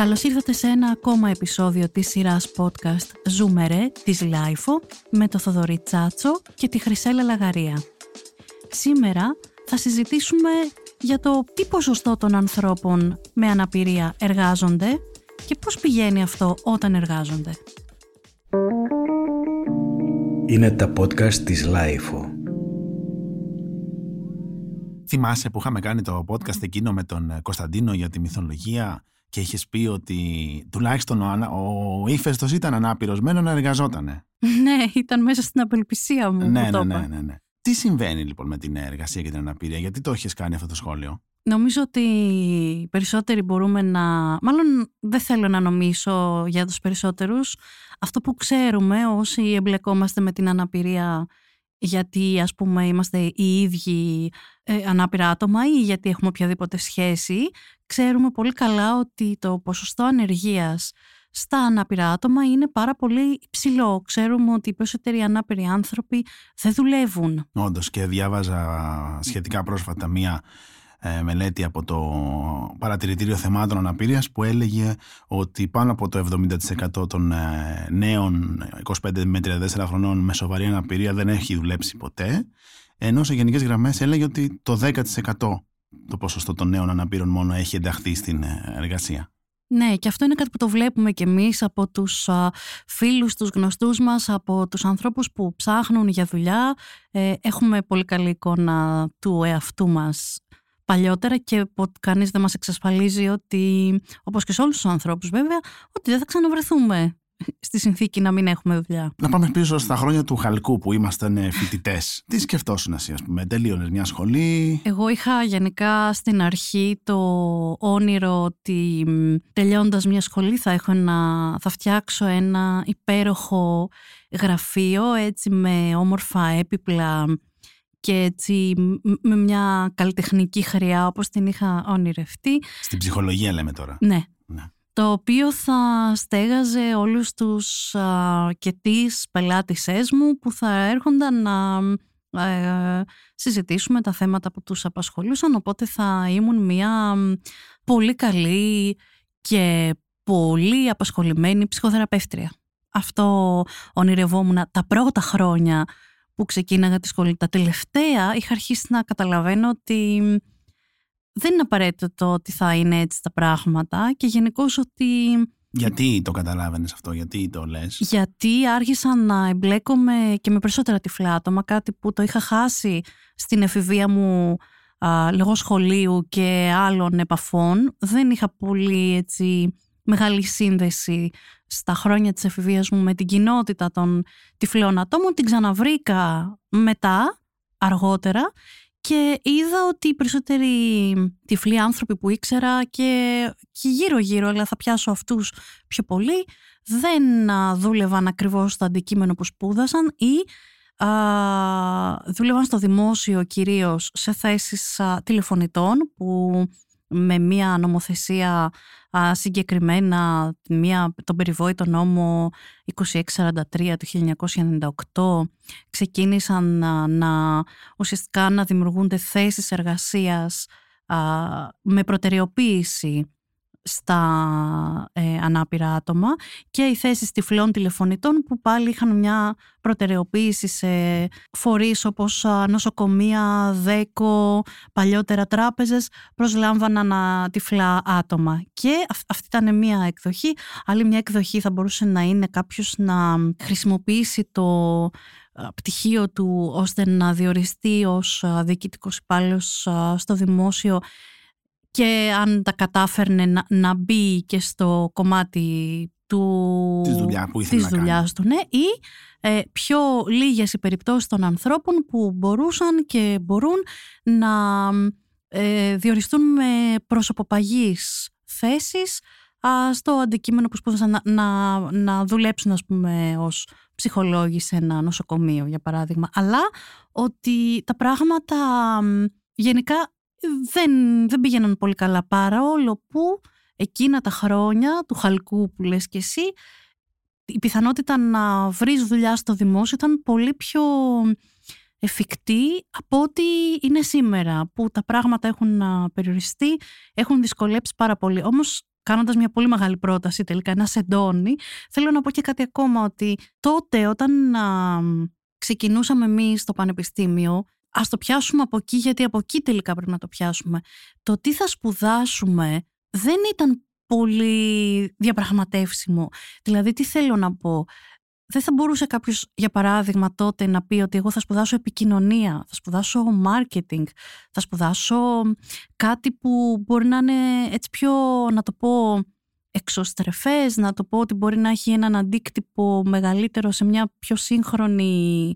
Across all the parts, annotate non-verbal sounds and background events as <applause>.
Καλώς ήρθατε σε ένα ακόμα επεισόδιο της σειράς podcast «Ζούμε ρε» της LiFO με το Θοδωρή Τσάτσο και τη Χρυσέλα Λαγαρία. Σήμερα θα συζητήσουμε για το τι ποσοστό των ανθρώπων με αναπηρία εργάζονται και πώς πηγαίνει αυτό όταν εργάζονται. Είναι τα podcast της LiFO. Θυμάσαι που είχαμε κάνει το podcast εκείνο με τον Κωνσταντίνο για τη μυθολογία; Και είχε πει ότι τουλάχιστον ο, ο ύφεστος ήταν ανάπηρος, μένω να εργαζότανε. <laughs> ναι, ήταν μέσα στην απελπισία μου. Ναι, που το ναι, είπα. ναι, ναι, ναι. Τι συμβαίνει λοιπόν με την εργασία και την αναπηρία, γιατί το έχεις κάνει αυτό το σχόλιο; Νομίζω ότι οι περισσότεροι μπορούμε να... Μάλλον δεν θέλω να νομίσω για τους περισσότερους. Αυτό που ξέρουμε όσοι εμπλεκόμαστε με την αναπηρία γιατί ας πούμε είμαστε οι ίδιοι ε, ανάπηρα άτομα ή γιατί έχουμε οποιαδήποτε σχέση, ξέρουμε πολύ καλά ότι το ποσοστό ανεργίας στα ανάπηρα άτομα είναι πάρα πολύ υψηλό. Ξέρουμε ότι οι περισσότεροι ανάπηροι άνθρωποι δεν δουλεύουν. Όντως και διάβαζα σχετικά πρόσφατα μία ε, μελέτη από το Παρατηρητήριο Θεμάτων Αναπηρίας που έλεγε ότι πάνω από το 70% των ε, νέων 25 με 34 χρονών με σοβαρή αναπηρία δεν έχει δουλέψει ποτέ ενώ σε γενικές γραμμές έλεγε ότι το 10% το ποσοστό των νέων αναπήρων μόνο έχει ενταχθεί στην ε, εργασία. Ναι, και αυτό είναι κάτι που το βλέπουμε και εμείς από τους α, φίλους, τους γνωστούς μας, από τους ανθρώπους που ψάχνουν για δουλειά. Ε, έχουμε πολύ καλή εικόνα του εαυτού μας παλιότερα και κανείς δεν μας εξασφαλίζει ότι, όπως και σε όλους τους ανθρώπους βέβαια, ότι δεν θα ξαναβρεθούμε στη συνθήκη να μην έχουμε δουλειά. Να πάμε πίσω στα χρόνια του Χαλκού που ήμασταν φοιτητές. Τι σκεφτόσουν εσύ, ας πούμε, τελείωνες μια σχολή; Εγώ είχα γενικά στην αρχή το όνειρο ότι τελειώνοντας μια σχολή θα, έχω ένα, θα φτιάξω ένα υπέροχο γραφείο έτσι με όμορφα έπιπλα και έτσι με μια καλλιτεχνική χρειά όπως την είχα ονειρευτεί. Στην ψυχολογία λέμε τώρα. Ναι. ναι. Το οποίο θα στέγαζε όλους τους α, και τις πελάτησές μου που θα έρχονταν να ε, συζητήσουμε τα θέματα που τους απασχολούσαν οπότε θα ήμουν μια πολύ καλή και πολύ απασχολημένη ψυχοθεραπεύτρια. Αυτό ονειρευόμουν τα πρώτα χρόνια που ξεκίναγα τη σχολή. Τα τελευταία είχα αρχίσει να καταλαβαίνω ότι δεν είναι απαραίτητο ότι θα είναι έτσι τα πράγματα και γενικώς ότι... Γιατί το καταλάβαινες αυτό, γιατί το λες; Γιατί άρχισα να εμπλέκομαι και με περισσότερα τυφλά άτομα, κάτι που το είχα χάσει στην εφηβεία μου α, λόγω σχολείου και άλλων επαφών. Δεν είχα πολύ έτσι μεγάλη σύνδεση στα χρόνια της εφηβείας μου με την κοινότητα των τυφλών ατόμων. Την ξαναβρήκα μετά, αργότερα και είδα ότι οι περισσότεροι τυφλοί άνθρωποι που ήξερα και, και γύρω-γύρω, αλλά θα πιάσω αυτούς πιο πολύ, δεν δούλευαν ακριβώς στο αντικείμενο που σπούδασαν ή α, δούλευαν στο δημόσιο κυρίως σε θέσεις α, τηλεφωνητών που με μια νομοθεσία α, συγκεκριμένα μια, τον περιβόητο νόμο 2643 του 1998 ξεκίνησαν να, να ουσιαστικά να δημιουργούνται θέσεις εργασίας με προτεραιοποίηση στα ε, ανάπηρα άτομα και οι θέσεις τυφλών τηλεφωνητών που πάλι είχαν μια προτεραιοποίηση σε φορείς όπως νοσοκομεία, δέκο, παλιότερα τράπεζες προσλάμβαναν τυφλά άτομα. Και αυτή ήταν μια εκδοχή. Άλλη μια εκδοχή θα μπορούσε να είναι κάποιος να χρησιμοποιήσει το πτυχίο του ώστε να διοριστεί ως διοικητικός υπάλληλος στο δημόσιο και αν τα κατάφερνε να, να μπει και στο κομμάτι του, της, δουλειάς που ήθελε της να δουλειάς του ναι, ή ε, πιο λίγες οι περιπτώσεις των ανθρώπων που μπορούσαν και μπορούν να ε, διοριστούν με προσωποπαγής θέσεις α, στο αντικείμενο που σπούδασαν να, να, να δουλέψουν ας πούμε ως ψυχολόγοι σε ένα νοσοκομείο για παράδειγμα. Αλλά ότι τα πράγματα γενικά δεν, δεν πήγαιναν πολύ καλά παρόλο που εκείνα τα χρόνια του χαλκού που λες και εσύ η πιθανότητα να βρεις δουλειά στο δημόσιο ήταν πολύ πιο εφικτή από ό,τι είναι σήμερα που τα πράγματα έχουν περιοριστεί, έχουν δυσκολέψει πάρα πολύ. Όμως κάνοντας μια πολύ μεγάλη πρόταση τελικά να σεντώνει, θέλω να πω και κάτι ακόμα ότι τότε όταν α, ξεκινούσαμε εμείς στο πανεπιστήμιο, ας το πιάσουμε από εκεί γιατί από εκεί τελικά πρέπει να το πιάσουμε. Το τι θα σπουδάσουμε δεν ήταν πολύ διαπραγματεύσιμο. Δηλαδή τι θέλω να πω; Δεν θα μπορούσε κάποιος, για παράδειγμα, τότε να πει ότι εγώ θα σπουδάσω επικοινωνία, θα σπουδάσω marketing, θα σπουδάσω κάτι που μπορεί να είναι έτσι πιο, να το πω, εξωστρεφές, να το πω ότι μπορεί να έχει έναν αντίκτυπο μεγαλύτερο σε μια πιο σύγχρονη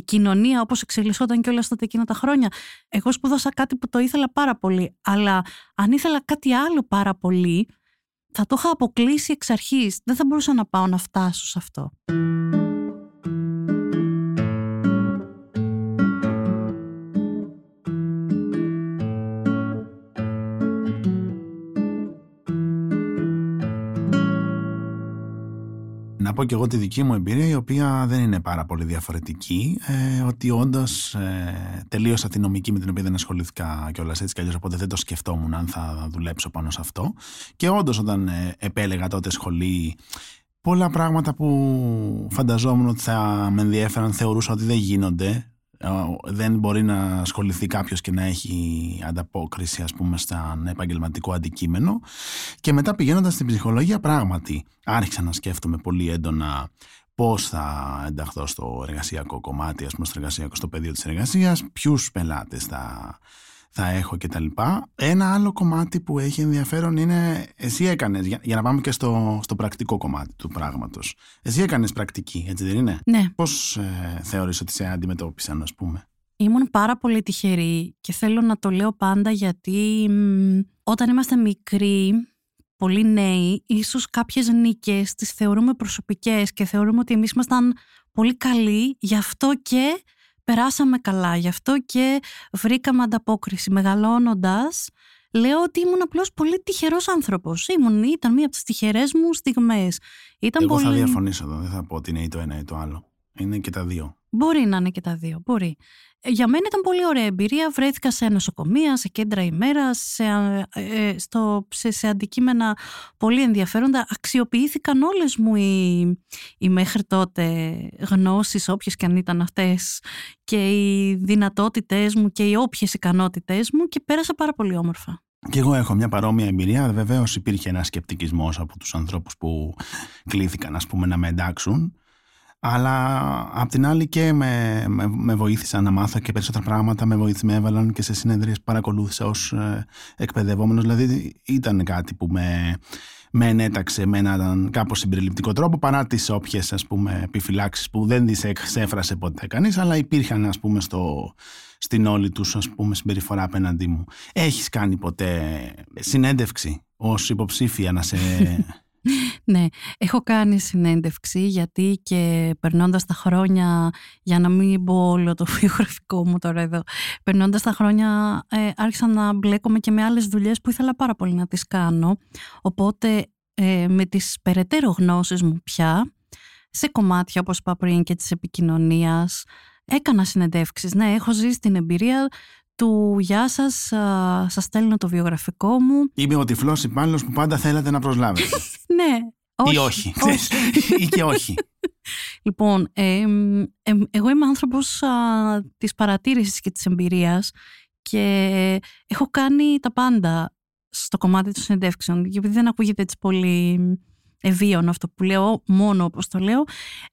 κοινωνία όπως εξελισσόταν και όλα αυτά εκείνα τα χρόνια. Εγώ σπούδασα κάτι που το ήθελα πάρα πολύ, αλλά αν ήθελα κάτι άλλο πάρα πολύ, θα το είχα αποκλείσει εξ αρχής. Δεν θα μπορούσα να πάω να φτάσω σε αυτό. Πω και εγώ τη δική μου εμπειρία, η οποία δεν είναι πάρα πολύ διαφορετική. Ε, ότι όντως ε, τελείωσα τη νομική με την οποία δεν ασχολήθηκα κιόλας έτσι κι αλλιώς, οπότε δεν το σκεφτόμουν αν θα δουλέψω πάνω σε αυτό. Και όντως, όταν ε, επέλεγα τότε σχολή, πολλά πράγματα που φανταζόμουν ότι θα με ενδιαφέραν θεωρούσα ότι δεν γίνονται δεν μπορεί να ασχοληθεί κάποιος και να έχει ανταπόκριση ας πούμε σαν επαγγελματικό αντικείμενο. Και μετά πηγαίνοντας στην ψυχολογία πράγματι άρχισα να σκέφτομαι πολύ έντονα πώς θα ενταχθώ στο εργασιακό κομμάτι, ας πούμε στο, εργασιακό, στο πεδίο της εργασίας, ποιους πελάτες θα, θα έχω κτλ. Ένα άλλο κομμάτι που έχει ενδιαφέρον είναι εσύ έκανες, για, για, να πάμε και στο, στο πρακτικό κομμάτι του πράγματος. Εσύ έκανες πρακτική, έτσι δεν είναι; Ναι. Πώς ε, θεωρείς ότι σε αντιμετώπισαν, ας πούμε; Ήμουν πάρα πολύ τυχερή και θέλω να το λέω πάντα γιατί μ, όταν είμαστε μικροί, πολύ νέοι, ίσως κάποιες νίκες τις θεωρούμε προσωπικές και θεωρούμε ότι εμείς ήμασταν πολύ καλοί, γι' αυτό και περάσαμε καλά. Γι' αυτό και βρήκαμε ανταπόκριση. Μεγαλώνοντας, λέω ότι ήμουν απλώς πολύ τυχερός άνθρωπος. Ήμουν, ήταν μία από τις τυχερές μου στιγμές. Ήταν Εγώ πολύ... θα διαφωνήσω εδώ, δεν θα πω ότι είναι ή το ένα ή το άλλο. Είναι και τα δύο. Μπορεί να είναι και τα δύο, μπορεί. Ε, για μένα ήταν πολύ ωραία εμπειρία. Βρέθηκα σε νοσοκομεία, σε κέντρα ημέρας, σε, ε, στο, σε, σε, αντικείμενα πολύ ενδιαφέροντα. Αξιοποιήθηκαν όλες μου οι, οι μέχρι τότε γνώσεις, όποιες και αν ήταν αυτές, και οι δυνατότητές μου και οι όποιες ικανότητές μου και πέρασα πάρα πολύ όμορφα. Και εγώ έχω μια παρόμοια εμπειρία. Βεβαίως υπήρχε ένα σκεπτικισμός από τους ανθρώπους που κλήθηκαν ας πούμε, να με εντάξουν. Αλλά απ' την άλλη και με, με, με βοήθησαν να μάθω και περισσότερα πράγματα, με, βοήθησαν, με έβαλαν και σε συνεδρίες που παρακολούθησα ως ε, εκπαιδευόμενος. Δηλαδή ήταν κάτι που με, με ενέταξε με έναν κάπως συμπεριληπτικό τρόπο παρά τις όποιες ας πούμε επιφυλάξεις που δεν τις εξέφρασε ποτέ κανείς αλλά υπήρχαν ας πούμε στο, στην όλη τους ας πούμε συμπεριφορά απέναντί μου. Έχεις κάνει ποτέ συνέντευξη ως υποψήφια να σε ναι, έχω κάνει συνέντευξη γιατί και περνώντας τα χρόνια, για να μην πω όλο το <laughs> βιογραφικό μου τώρα εδώ, περνώντας τα χρόνια ε, άρχισα να μπλέκομαι και με άλλες δουλειές που ήθελα πάρα πολύ να τις κάνω. Οπότε ε, με τις περαιτέρω γνώσεις μου πια, σε κομμάτια όπως είπα πριν και της επικοινωνίας, έκανα συνεντεύξεις. Ναι, έχω ζήσει την εμπειρία του «Γεια σας, σας στέλνω το βιογραφικό μου». Είμαι ο τυφλός υπάλληλος που πάντα θέλατε να προσλάβετε. <laughs> ναι. Όχι, ή όχι. <laughs> ή και όχι. <laughs> Λοιπόν, ε, εγώ είμαι άνθρωπος α, της παρατήρησης και της εμπειρίας και έχω κάνει τα πάντα στο κομμάτι των συνεντεύξεων γιατί δεν ακούγεται έτσι πολύ ευίωνο αυτό που λέω, μόνο όπως το λέω.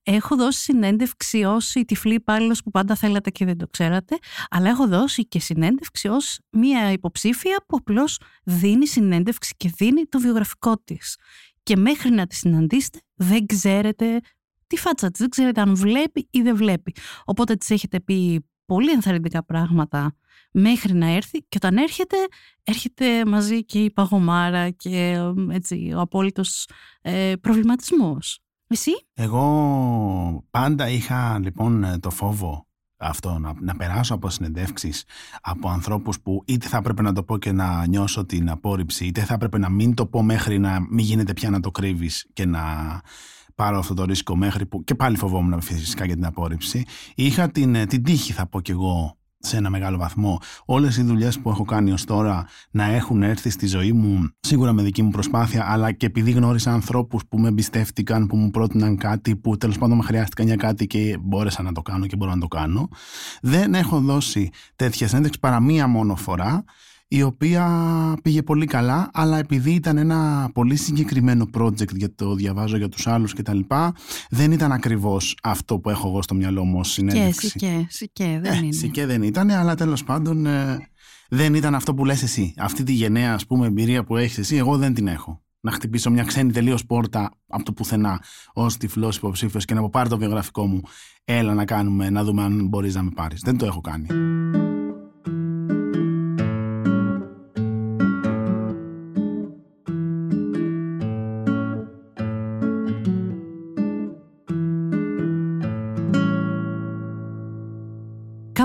Έχω δώσει συνέντευξη ως η τυφλή υπάλληλος που πάντα θέλατε και δεν το ξέρατε, αλλά έχω δώσει και συνέντευξη ως μία υποψήφια που απλώς δίνει συνέντευξη και δίνει το βιογραφικό της. Και μέχρι να τη συναντήσετε δεν ξέρετε τη φάτσα της, δεν ξέρετε αν βλέπει ή δεν βλέπει. Οπότε της έχετε πει πολύ ενθαρρυντικά πράγματα μέχρι να έρθει και όταν έρχεται, έρχεται μαζί και η παγωμάρα και έτσι, ο απόλυτος ε, προβληματισμός. Εσύ; Εγώ πάντα είχα λοιπόν το φόβο αυτό, να, να περάσω από συνεντεύξεις από ανθρώπους που είτε θα έπρεπε να το πω και να νιώσω την απόρριψη, είτε θα έπρεπε να μην το πω μέχρι να μην γίνεται πια να το κρύβεις και να πάρω αυτό το ρίσκο μέχρι που και πάλι φοβόμουν φυσικά για την απόρριψη. Είχα την, την τύχη θα πω κι εγώ σε ένα μεγάλο βαθμό. Όλες οι δουλειές που έχω κάνει ως τώρα να έχουν έρθει στη ζωή μου, σίγουρα με δική μου προσπάθεια, αλλά και επειδή γνώρισα ανθρώπους που με εμπιστεύτηκαν, που μου πρότειναν κάτι, που τέλος πάντων με χρειάστηκαν για κάτι και μπόρεσα να το κάνω και μπορώ να το κάνω. Δεν έχω δώσει τέτοια συνέντευξη παρά μία μόνο φορά η οποία πήγε πολύ καλά, αλλά επειδή ήταν ένα πολύ συγκεκριμένο project για το διαβάζω για τους άλλους και τα λοιπά, δεν ήταν ακριβώς αυτό που έχω εγώ στο μυαλό μου ως συνέντευξη. Σικέ, σικέ, δεν ε, είναι. Σικέ δεν ήταν, αλλά τέλος πάντων ε, δεν ήταν αυτό που λες εσύ. Αυτή τη γενναία ας πούμε εμπειρία που έχεις εσύ, εγώ δεν την έχω. Να χτυπήσω μια ξένη τελείως πόρτα από το πουθενά ως τυφλός υποψήφιος και να πω πάρει το βιογραφικό μου. Έλα να κάνουμε, να δούμε αν μπορείς να με πάρεις. Δεν το έχω κάνει.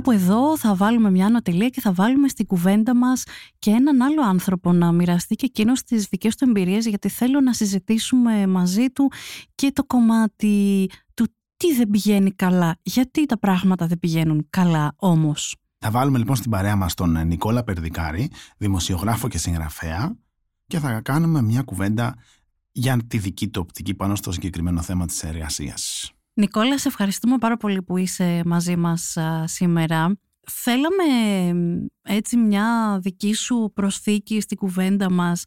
Κάπου εδώ θα βάλουμε μια ανωτελεία και θα βάλουμε στην κουβέντα μας και έναν άλλο άνθρωπο να μοιραστεί και εκείνος τις δικές του εμπειρίες γιατί θέλω να συζητήσουμε μαζί του και το κομμάτι του τι δεν πηγαίνει καλά, γιατί τα πράγματα δεν πηγαίνουν καλά όμως; Θα βάλουμε λοιπόν στην παρέα μας τον Νικόλα Περδικάρη, δημοσιογράφο και συγγραφέα και θα κάνουμε μια κουβέντα για τη δική του οπτική πάνω στο συγκεκριμένο θέμα της εργασίας. Νικόλα, σε ευχαριστούμε πάρα πολύ που είσαι μαζί μας σήμερα. Θέλαμε έτσι μια δική σου προσθήκη στην κουβέντα μας.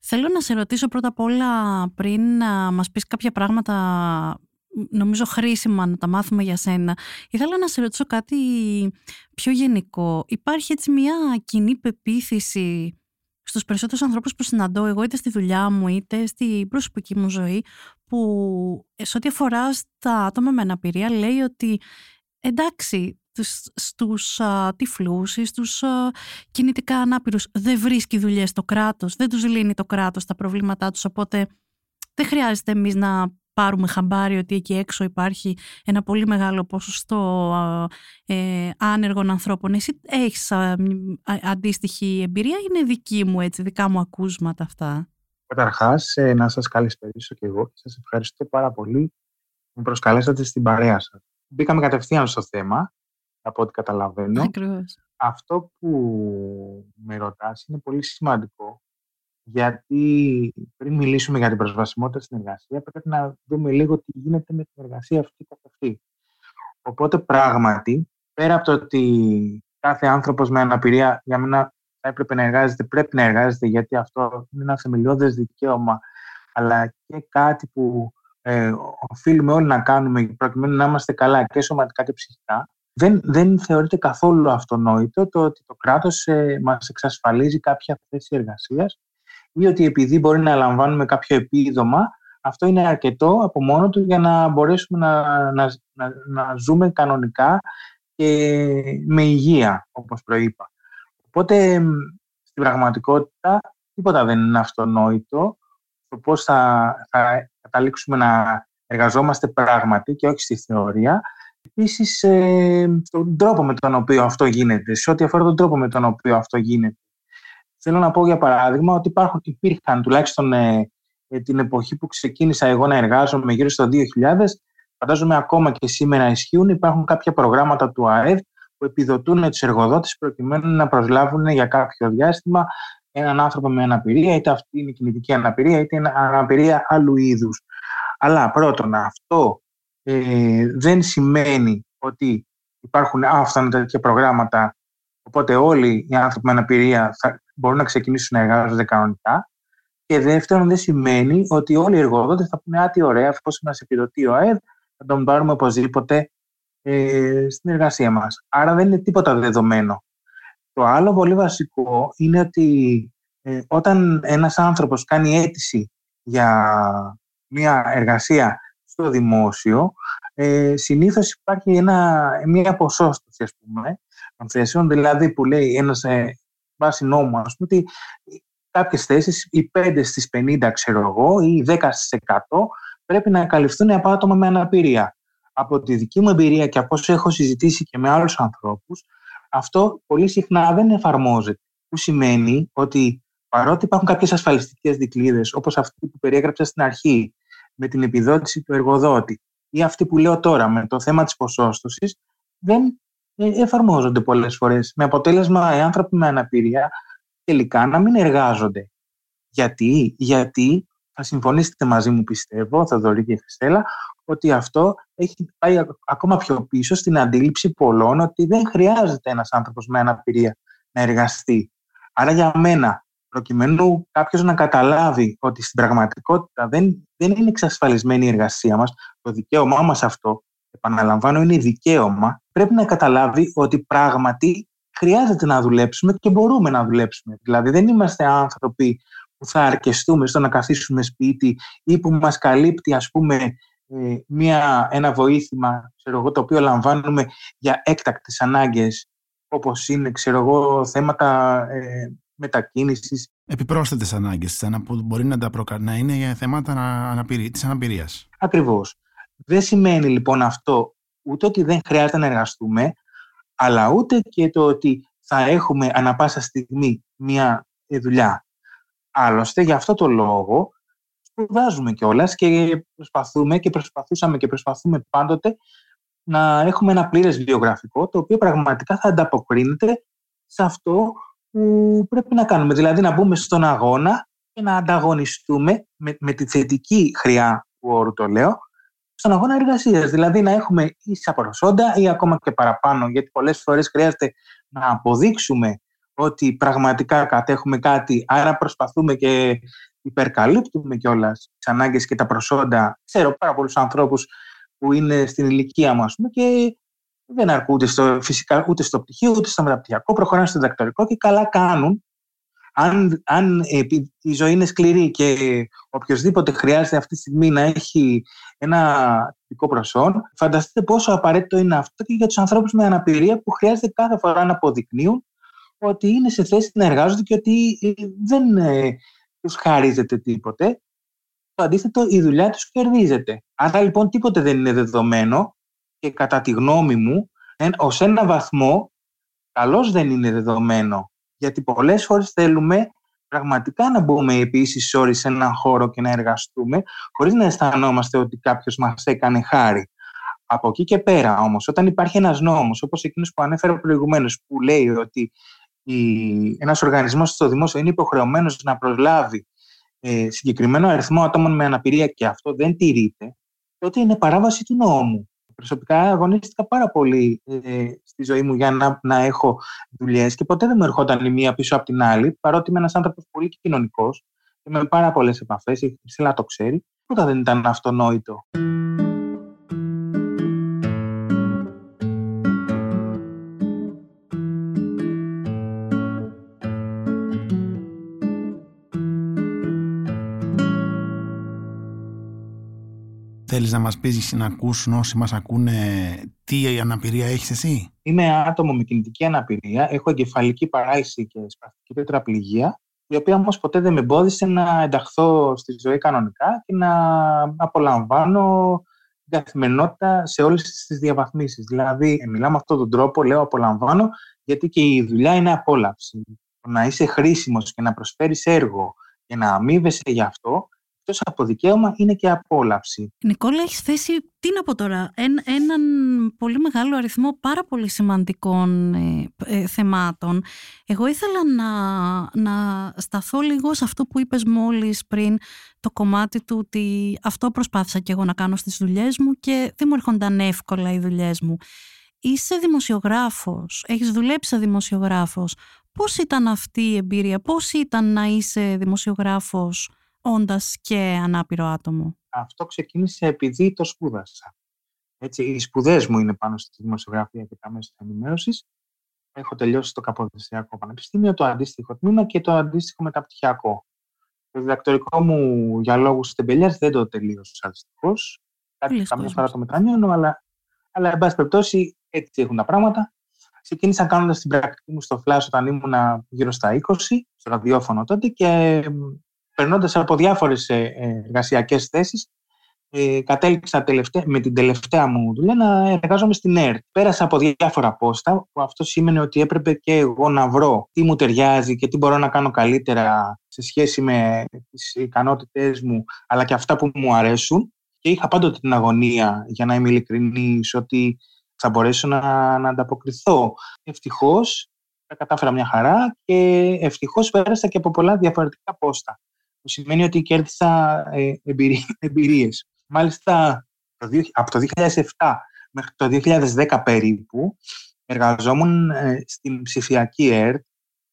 Θέλω να σε ρωτήσω πρώτα απ' όλα πριν να μας πεις κάποια πράγματα νομίζω χρήσιμα να τα μάθουμε για σένα. Ήθελα να σε ρωτήσω κάτι πιο γενικό. Υπάρχει έτσι μια κοινή πεποίθηση στους περισσότερους ανθρώπους που συναντώ εγώ είτε στη δουλειά μου είτε στην προσωπική μου ζωή που σε ό,τι αφορά στα άτομα με αναπηρία λέει ότι εντάξει στους α, τυφλούς ή στους α, κινητικά ανάπηρους δεν βρίσκει δουλειές το κράτος, δεν τους λύνει το κράτος τα προβλήματά τους οπότε δεν χρειάζεται εμείς να πάρουμε χαμπάρι ότι εκεί έξω υπάρχει ένα πολύ μεγάλο ποσοστό ε, άνεργων ανθρώπων. Εσύ έχεις αντίστοιχη εμπειρία, είναι δική μου έτσι, δικά μου ακούσματα αυτά; Καταρχάς, ε, να σας καλησπερίσω και εγώ και σας ευχαριστώ πάρα πολύ που με προσκαλέσατε στην παρέα σας. Μπήκαμε κατευθείαν στο θέμα, από ό,τι καταλαβαίνω. Ακριβώς. Αυτό που με ρωτάς είναι πολύ σημαντικό γιατί πριν μιλήσουμε για την προσβασιμότητα στην εργασία, πρέπει να δούμε λίγο τι γίνεται με την εργασία αυτή καθ' αυτή. Οπότε, πράγματι, πέρα από το ότι κάθε άνθρωπος με αναπηρία για μένα θα έπρεπε να εργάζεται, πρέπει να εργάζεται, γιατί αυτό είναι ένα θεμελιώδες δικαίωμα, αλλά και κάτι που ε, οφείλουμε όλοι να κάνουμε προκειμένου να είμαστε καλά και σωματικά και ψυχικά, δεν, δεν θεωρείται καθόλου αυτονόητο το ότι το κράτος ε, μας εξασφαλίζει κάποια θέση εργασίας ή ότι επειδή μπορεί να λαμβάνουμε κάποιο επίδομα, αυτό είναι αρκετό από μόνο του για να μπορέσουμε να, να, να, να ζούμε κανονικά και με υγεία, όπως προείπα. Οπότε, στην πραγματικότητα, τίποτα δεν είναι αυτονόητο το πώς θα, θα καταλήξουμε να εργαζόμαστε πράγματι και όχι στη θεωρία. Επίσης, ε, στον τρόπο με τον οποίο αυτό γίνεται, σε ό,τι αφορά τον τρόπο με τον οποίο αυτό γίνεται. Θέλω να πω για παράδειγμα ότι υπάρχουν, υπήρχαν τουλάχιστον ε, ε, την εποχή που ξεκίνησα εγώ να εργάζομαι γύρω στο 2000, φαντάζομαι ακόμα και σήμερα ισχύουν, υπάρχουν κάποια προγράμματα του ΑΕΔ που επιδοτούν τους εργοδότες προκειμένου να προσλάβουν για κάποιο διάστημα έναν άνθρωπο με αναπηρία, είτε αυτή είναι κινητική αναπηρία, είτε είναι αναπηρία άλλου είδους. Αλλά πρώτον, αυτό ε, δεν σημαίνει ότι υπάρχουν αυτά τέτοια προγράμματα, οπότε όλοι οι άνθρωποι με αναπηρία θα μπορούν να ξεκινήσουν να εργάζονται κανονικά. Και δεύτερον, δεν σημαίνει ότι όλοι οι εργοδότες θα πούνε άτι ωραία, εφόσον μας επιδοτεί ο ΑΕΔ, θα τον πάρουμε οπωσδήποτε ε, στην εργασία μας. Άρα δεν είναι τίποτα δεδομένο. Το άλλο πολύ βασικό είναι ότι ε, όταν ένας άνθρωπος κάνει αίτηση για μια εργασία στο δημόσιο, ε, συνήθως υπάρχει ένα, μια ποσόστοση, ας πούμε, των θέσεων, δηλαδή που λέει ένας ε, βάση νόμου, ας πούμε, ότι κάποιες θέσεις, οι 5 στις 50, ξέρω εγώ, ή 10 στις 100, πρέπει να καλυφθούν από άτομα με αναπηρία. Από τη δική μου εμπειρία και από όσο έχω συζητήσει και με άλλους ανθρώπους, αυτό πολύ συχνά δεν εφαρμόζεται. Που σημαίνει ότι παρότι υπάρχουν κάποιες ασφαλιστικές δικλείδες, όπως αυτή που περιέγραψα στην αρχή, με την επιδότηση του εργοδότη, ή αυτή που λέω τώρα με το θέμα της ποσόστοσης, δεν ε, εφαρμόζονται πολλές φορές. Με αποτέλεσμα οι άνθρωποι με αναπηρία τελικά να μην εργάζονται. Γιατί, Γιατί θα συμφωνήσετε μαζί μου πιστεύω, Θοδωρή και Χριστέλα, ότι αυτό έχει πάει ακόμα πιο πίσω στην αντίληψη πολλών ότι δεν χρειάζεται ένας άνθρωπος με αναπηρία να εργαστεί. Άρα για μένα, προκειμένου κάποιος να καταλάβει ότι στην πραγματικότητα δεν, δεν είναι εξασφαλισμένη η εργασία μας, το δικαίωμά μας αυτό, επαναλαμβάνω, είναι δικαίωμα, πρέπει να καταλάβει ότι πράγματι χρειάζεται να δουλέψουμε και μπορούμε να δουλέψουμε. Δηλαδή δεν είμαστε άνθρωποι που θα αρκεστούμε στο να καθίσουμε σπίτι ή που μας καλύπτει ας πούμε ε, μια, ένα βοήθημα ξέρω εγώ, το οποίο λαμβάνουμε για έκτακτες ανάγκες όπως είναι ξέρω εγώ, θέματα ε, μετακίνησης. Επιπρόσθετες ανάγκες που μπορεί να, τα προκα... να είναι θέματα αναπηρία, της αναπηρίας. Ακριβώς. Δεν σημαίνει λοιπόν αυτό ούτε ότι δεν χρειάζεται να εργαστούμε αλλά ούτε και το ότι θα έχουμε ανα πάσα στιγμή μια δουλειά. Άλλωστε, για αυτό το λόγο, σπουδάζουμε κιόλας και προσπαθούμε και προσπαθούσαμε και προσπαθούμε πάντοτε να έχουμε ένα πλήρες βιογραφικό, το οποίο πραγματικά θα ανταποκρίνεται σε αυτό που πρέπει να κάνουμε. Δηλαδή να μπούμε στον αγώνα και να ανταγωνιστούμε με, με τη θετική χρειά του όρου το λέω, στον αγώνα εργασίας. Δηλαδή να έχουμε ίσα προσόντα ή ακόμα και παραπάνω, γιατί πολλές φορές χρειάζεται να αποδείξουμε ότι πραγματικά κατέχουμε κάτι, άρα προσπαθούμε και υπερκαλύπτουμε κιόλας τις ανάγκες και τα προσόντα. Ξέρω πάρα πολλούς ανθρώπους που είναι στην ηλικία μα και δεν αρκούνται στο, φυσικά ούτε στο πτυχίο ούτε στο μεταπτυχιακό, προχωράνε στο διδακτορικό και καλά κάνουν. Αν, αν η ζωή είναι σκληρή και οποιοδήποτε χρειάζεται αυτή τη στιγμή να έχει ένα τυπικό προσόν, φανταστείτε πόσο απαραίτητο είναι αυτό και για τους ανθρώπους με αναπηρία που χρειάζεται κάθε φορά να αποδεικνύουν ότι είναι σε θέση να εργάζονται και ότι ε, δεν ε, τους χαρίζεται τίποτε. Το αντίθετο, η δουλειά τους κερδίζεται. Άρα λοιπόν τίποτε δεν είναι δεδομένο και κατά τη γνώμη μου, ως ένα βαθμό, καλώς δεν είναι δεδομένο. Γιατί πολλές φορές θέλουμε πραγματικά να μπούμε επίσης όροι σε έναν χώρο και να εργαστούμε, χωρίς να αισθανόμαστε ότι κάποιος μας έκανε χάρη. Από εκεί και πέρα όμως, όταν υπάρχει ένας νόμος, όπως εκείνος που ανέφερα προηγουμένως, που λέει ότι ένας οργανισμός στο δημόσιο είναι υποχρεωμένος να προσλάβει ε, συγκεκριμένο αριθμό ατόμων με αναπηρία και αυτό δεν τηρείται, τότε είναι παράβαση του νόμου. Προσωπικά αγωνίστηκα πάρα πολύ ε, στη ζωή μου για να, να έχω δουλειές και ποτέ δεν μου ερχόταν η μία πίσω από την άλλη, παρότι είμαι ένας άνθρωπος πολύ κοινωνικός και με πάρα πολλές επαφές, η Χρυσέλα το ξέρει, ποτέ δεν ήταν αυτονόητο. Να μας πεις να ακούσουν όσοι μας ακούνε τι αναπηρία έχεις εσύ; Είμαι άτομο με κινητική αναπηρία. Έχω εγκεφαλική παράλυση και σπαστική τετραπληγία η οποία όμως ποτέ δεν με εμπόδισε να ενταχθώ στη ζωή κανονικά και να απολαμβάνω την καθημερινότητα σε όλες τις διαβαθμίσεις. Δηλαδή, μιλάω με αυτόν τον τρόπο, λέω απολαμβάνω, γιατί και η δουλειά είναι απόλαυση. να είσαι χρήσιμος και να προσφέρεις έργο και να αμείβεσαι γι' αυτό, εκτός από δικαίωμα είναι και απόλαυση. Νικόλα, έχεις θέσει, τι να πω τώρα, έναν πολύ μεγάλο αριθμό πάρα πολύ σημαντικών ε, ε, θεμάτων. Εγώ ήθελα να, να σταθώ λίγο σε αυτό που είπες μόλις πριν, το κομμάτι του ότι αυτό προσπάθησα και εγώ να κάνω στις δουλειές μου και δεν μου έρχονταν εύκολα οι δουλειές μου. Είσαι δημοσιογράφος, έχεις δουλέψει δημοσιογράφος. Πώς ήταν αυτή η εμπειρία, πώς ήταν να είσαι δημοσιογράφος όντα και ανάπηρο άτομο. Αυτό ξεκίνησε επειδή το σπούδασα. Έτσι, οι σπουδές μου είναι πάνω στη δημοσιογραφία και τα μέσα ενημέρωσης. Έχω τελειώσει το Καποδιστριακό Πανεπιστήμιο, το αντίστοιχο τμήμα και το αντίστοιχο μεταπτυχιακό. Το διδακτορικό μου για λόγους τεμπελιάς δεν το τελείωσα δυστυχώς. Κάτι καμιά φορά το μετανιώνω, αλλά, αλλά εν πάση περιπτώσει έτσι έχουν τα πράγματα. Ξεκίνησα κάνοντας την πρακτική μου στο Flash όταν ήμουν γύρω στα 20, στο ραδιόφωνο τότε και περνώντας από διάφορες ε, ε, εργασιακές θέσεις, ε, κατέληξα τελευταία, με την τελευταία μου δουλειά να εργάζομαι στην ΕΡΤ. Πέρασα από διάφορα πόστα, που αυτό σήμαινε ότι έπρεπε και εγώ να βρω τι μου ταιριάζει και τι μπορώ να κάνω καλύτερα σε σχέση με τις ικανότητές μου, αλλά και αυτά που μου αρέσουν. Και είχα πάντοτε την αγωνία, για να είμαι ειλικρινής, ότι θα μπορέσω να, να ανταποκριθώ. Ευτυχώς τα κατάφερα μια χαρά και ευτυχώς πέρασα και από πολλά διαφορετικά πόστα. Που σημαίνει ότι κέρδισα ε, <laughs> εμπειρίες. Μάλιστα από το 2007 μέχρι το 2010 περίπου εργαζόμουν ε, στην ψηφιακή ΕΡΤ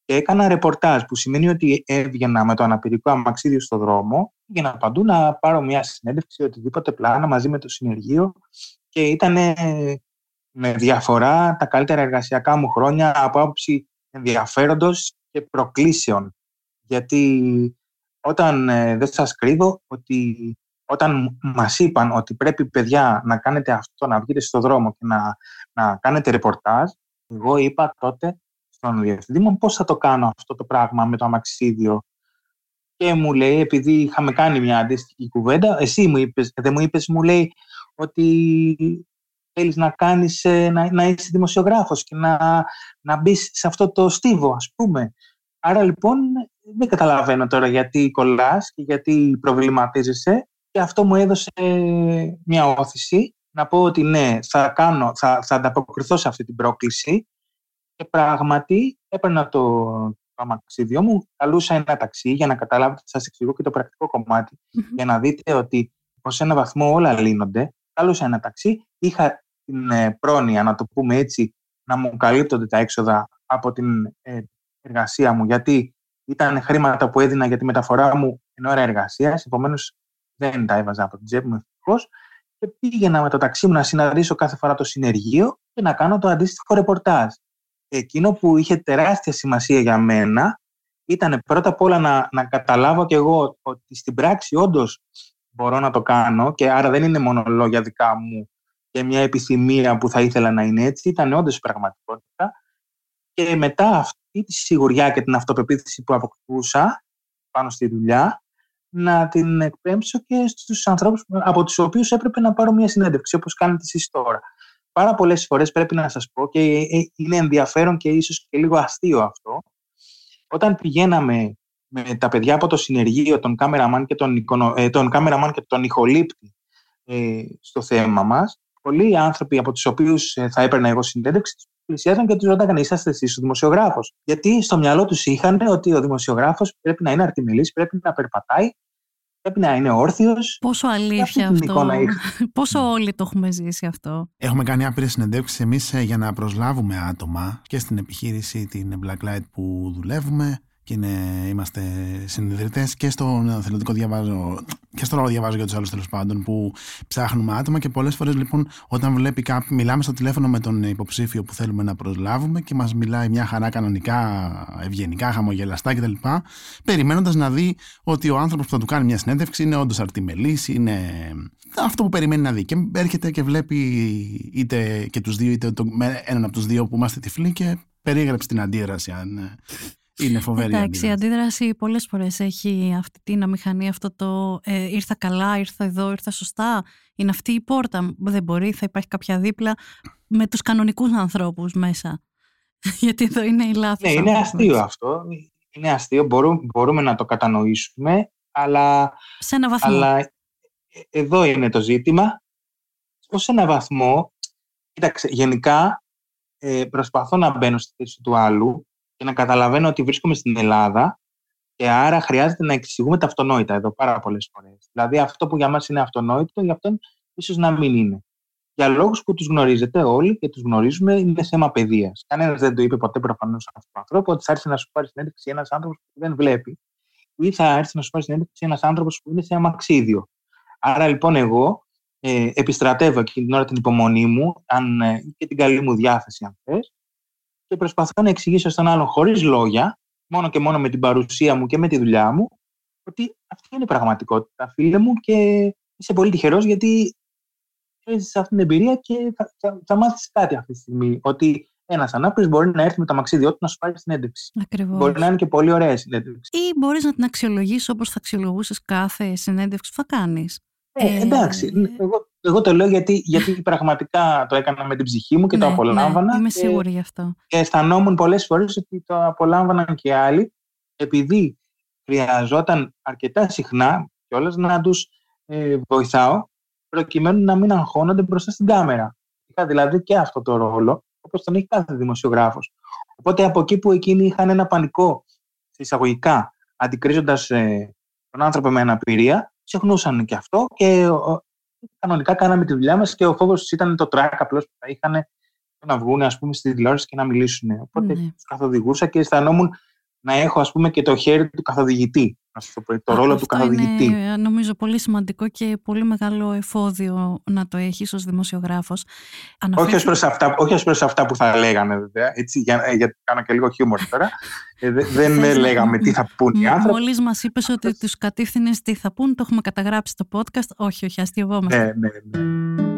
και έκανα ρεπορτάζ που σημαίνει ότι έβγαινα με το αναπηρικό αμαξίδιο στο δρόμο για να παντού να πάρω μια συνέντευξη οτιδήποτε πλάνα μαζί με το συνεργείο και ήταν με διαφορά τα καλύτερα εργασιακά μου χρόνια από άποψη ενδιαφέροντος και προκλήσεων. Γιατί όταν ε, δεν σας κρύβω ότι όταν μας είπαν ότι πρέπει παιδιά να κάνετε αυτό, να βγείτε στο δρόμο και να, να κάνετε ρεπορτάζ, εγώ είπα τότε στον διευθυντή μου πώς θα το κάνω αυτό το πράγμα με το αμαξίδιο; Και μου λέει, επειδή είχαμε κάνει μια αντίστοιχη κουβέντα, εσύ μου είπες, δεν μου είπες, μου λέει ότι θέλεις να κάνεις, ε, να, να είσαι δημοσιογράφος και να, να μπεις σε αυτό το στίβο, ας πούμε. Άρα λοιπόν δεν καταλαβαίνω τώρα γιατί κολλάς και γιατί προβληματίζεσαι και αυτό μου έδωσε μια όθηση να πω ότι ναι, θα, κάνω, θα, θα ανταποκριθώ σε αυτή την πρόκληση και πράγματι έπαιρνα το, το αμαξίδιό μου, καλούσα ένα ταξί για να καταλάβετε, σας εξηγώ και το πρακτικό για να δείτε ότι σε ένα βαθμό όλα λύνονται. Καλούσα ένα ταξί, είχα την ε, πρόνοια, να το πούμε έτσι, να μου καλύπτονται τα έξοδα από την ε, εργασία μου, γιατί ήταν χρήματα που έδινα για τη μεταφορά μου εν ώρα εργασίας. Επομένως, δεν τα έβαζα από την τσέπη μου ευτυχώς. Και πήγαινα με το ταξί μου να συναντήσω κάθε φορά το συνεργείο και να κάνω το αντίστοιχο ρεπορτάζ. Εκείνο που είχε τεράστια σημασία για μένα ήταν πρώτα απ' όλα να, να καταλάβω κι εγώ ότι στην πράξη όντως μπορώ να το κάνω και άρα δεν είναι μόνο λόγια δικά μου και μια επιθυμία που θα ήθελα να είναι έτσι, ήταν όντως πραγματικότητα. Και μετά αυτή τη σιγουριά και την αυτοπεποίθηση που αποκτούσα πάνω στη δουλειά, να την εκπέμψω και στους ανθρώπους από τους οποίους έπρεπε να πάρω μια συνέντευξη, όπως κάνετε εσείς τώρα. Πάρα πολλές φορές πρέπει να σας πω και ε, είναι ενδιαφέρον και ίσως και λίγο αστείο αυτό. Όταν πηγαίναμε με τα παιδιά από το συνεργείο, τον κάμεραμαν και τον, ε, τον, και τον ηχολήπτη ε, στο θέμα μας, πολλοί άνθρωποι από τους οποίους ε, θα έπαιρνα εγώ συνέντευξη πλησιάζαν και τους ρωτάγαν: Είσαστε εσείς ο δημοσιογράφος. Γιατί στο μυαλό τους είχαν ότι ο δημοσιογράφος πρέπει να είναι αρτιμελής, πρέπει να περπατάει, πρέπει να είναι όρθιος. Πόσο αλήθεια αυτό. <laughs> Πόσο όλοι το έχουμε ζήσει αυτό. Έχουμε κάνει άπειρες συνεντεύξεις εμείς ε, για να προσλάβουμε άτομα και στην επιχείρηση την Blacklight που δουλεύουμε και είναι, είμαστε συνειδητές και στο θελοντικό διαβάζω και στο ρόλο διαβάζω για τους άλλους τέλος πάντων που ψάχνουμε άτομα και πολλές φορές λοιπόν όταν βλέπει κάποιο, μιλάμε στο τηλέφωνο με τον υποψήφιο που θέλουμε να προσλάβουμε και μας μιλάει μια χαρά κανονικά, ευγενικά, χαμογελαστά κτλ. Περιμένοντας να δει ότι ο άνθρωπος που θα του κάνει μια συνέντευξη είναι όντως αρτιμελής, είναι αυτό που περιμένει να δει. Και έρχεται και βλέπει είτε και τους δύο, είτε το, έναν από τους δύο που είμαστε τυφλοί και περίγραψε την αντίδραση αν είναι φοβερή Εντάξει, η αντίδραση πολλές φορές έχει αυτή την αμηχανή, αυτό το ε, ήρθα καλά, ήρθα εδώ, ήρθα σωστά. Είναι αυτή η πόρτα. Δεν μπορεί, θα υπάρχει κάποια δίπλα με τους κανονικούς ανθρώπους μέσα. <laughs> Γιατί εδώ είναι η λάθος. Ναι, είναι αστείο αυτό. Είναι αστείο, μπορούμε, μπορούμε να το κατανοήσουμε, αλλά... Σε ένα βαθμό. Αλλά ε, εδώ είναι το ζήτημα. Ως ένα βαθμό, κοίταξε, γενικά ε, προσπαθώ να μπαίνω στη θέση του άλλου και να καταλαβαίνω ότι βρίσκομαι στην Ελλάδα και άρα χρειάζεται να εξηγούμε τα αυτονόητα εδώ πάρα πολλές φορές. Δηλαδή, αυτό που για μας είναι αυτονόητο, για αυτόν ίσως να μην είναι. Για λόγους που τους γνωρίζετε όλοι και τους γνωρίζουμε, είναι θέμα παιδείας. Κανένας δεν το είπε ποτέ προφανώς αυτόν τον άνθρωπο ότι θα έρθει να σου πάρει συνέντευξη ένας άνθρωπος που δεν βλέπει, ή θα έρθει να σου πάρει συνέντευξη ένας άνθρωπος που είναι σε αμαξίδιο. Άρα λοιπόν, εγώ ε, επιστρατεύω εκείνη την ώρα την υπομονή μου αν, ε, και την καλή μου διάθεση, αν θες, και προσπαθώ να εξηγήσω στον άλλον χωρίς λόγια, μόνο και μόνο με την παρουσία μου και με τη δουλειά μου, ότι αυτή είναι η πραγματικότητα, φίλε μου, και είσαι πολύ τυχερός γιατί έζησε αυτή την εμπειρία και θα, θα, θα μάθεις κάτι αυτή τη στιγμή. Ότι ένας ανάπηρος μπορεί να έρθει με το μαξίδιό του να σου πάρει συνέντευξη. Ακριβώς. Μπορεί να είναι και πολύ ωραία συνέντευξη. Ή μπορείς να την αξιολογήσει όπως θα αξιολογούσες κάθε συνέντευξη που θα κάνεις. Ε, εντάξει. Ε, εγώ, εγώ το λέω γιατί, γιατί πραγματικά το έκανα με την ψυχή μου και το ναι, απολάμβανα. Ναι, είμαι σίγουρη γι' αυτό. Και αισθανόμουν πολλές φορές ότι το απολάμβαναν και άλλοι, επειδή χρειαζόταν αρκετά συχνά κιόλας να τους ε, βοηθάω, προκειμένου να μην αγχώνονται μπροστά στην κάμερα. είχα δηλαδή και αυτό το ρόλο, όπως τον έχει κάθε δημοσιογράφος. Οπότε από εκεί που εκείνοι είχαν ένα πανικό, σε εισαγωγικά, αντικρίζοντας ε, τον άνθρωπο με αναπηρία, ξεχνούσαν και αυτό και κανονικά κάναμε τη δουλειά μας και ο φόβος ήταν το τρακ απλώς που θα είχαν να βγουν ας πούμε, στη τηλεόραση και να μιλήσουν. Οπότε ναι. καθοδηγούσα και αισθανόμουν να έχω ας πούμε και το χέρι του καθοδηγητή. Το, το ρόλο του καθοδηγητή. Είναι νομίζω πολύ σημαντικό και πολύ μεγάλο εφόδιο να το έχεις ως δημοσιογράφος. Όχι ως προς αυτά, όχι αυτά που θα λέγανε βέβαια, έτσι, για, ε, για, κάνω και λίγο χιούμορ τώρα. ε, <laughs> δεν λέγαμε τι θα πούν οι άνθρωποι. Μόλις μας είπες ότι τους κατήφθηνες τι θα πούν, το έχουμε καταγράψει στο podcast. Όχι, όχι, αστειευόμαστε. Ναι, ναι, ναι.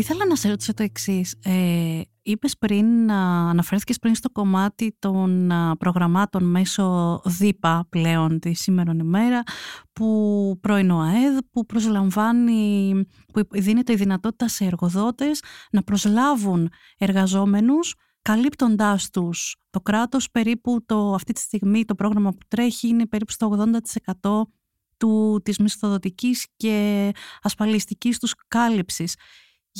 Ήθελα να σε ρωτήσω το εξής. Ε, είπες πριν, αναφέρθηκες πριν στο κομμάτι των προγραμμάτων μέσω ΔΥΠΑ πλέον τη σήμερα ημέρα, που πρώην ΟΑΕΔ, που προσλαμβάνει, που δίνεται η δυνατότητα σε εργοδότες να προσλάβουν εργαζόμενους καλύπτοντάς τους το κράτος περίπου το, αυτή τη στιγμή το πρόγραμμα που τρέχει είναι περίπου στο 80% του, της μισθοδοτικής και ασφαλιστικής τους κάλυψης.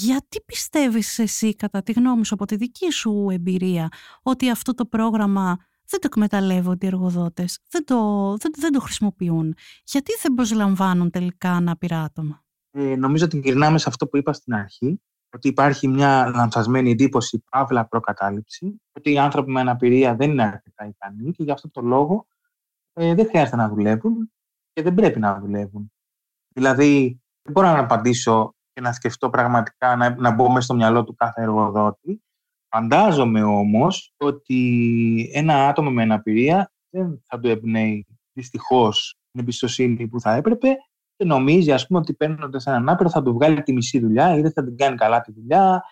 Γιατί πιστεύεις εσύ, κατά τη γνώμη σου, από τη δική σου εμπειρία, ότι αυτό το πρόγραμμα δεν το εκμεταλλεύονται οι εργοδότες, δεν το, δεν, δεν το χρησιμοποιούν; Γιατί δεν προσλαμβάνουν τελικά ανάπηρα άτομα; Ε, νομίζω ότι γυρνάμε σε αυτό που είπα στην αρχή, ότι υπάρχει μια λανθασμένη εντύπωση, παύλα προκατάληψη, ότι οι άνθρωποι με αναπηρία δεν είναι αρκετά ικανοί και γι' αυτό το λόγο ε, δεν χρειάζεται να δουλεύουν και δεν πρέπει να δουλεύουν. Δηλαδή, δεν μπορώ να απαντήσω και να σκεφτώ πραγματικά να, να μπω μέσα στο μυαλό του κάθε εργοδότη. Φαντάζομαι όμως ότι ένα άτομο με αναπηρία δεν θα του εμπνέει δυστυχώς την εμπιστοσύνη που θα έπρεπε και νομίζει ας πούμε ότι παίρνοντας έναν άπειρο θα του βγάλει τη μισή δουλειά ή δεν θα την κάνει καλά τη δουλειά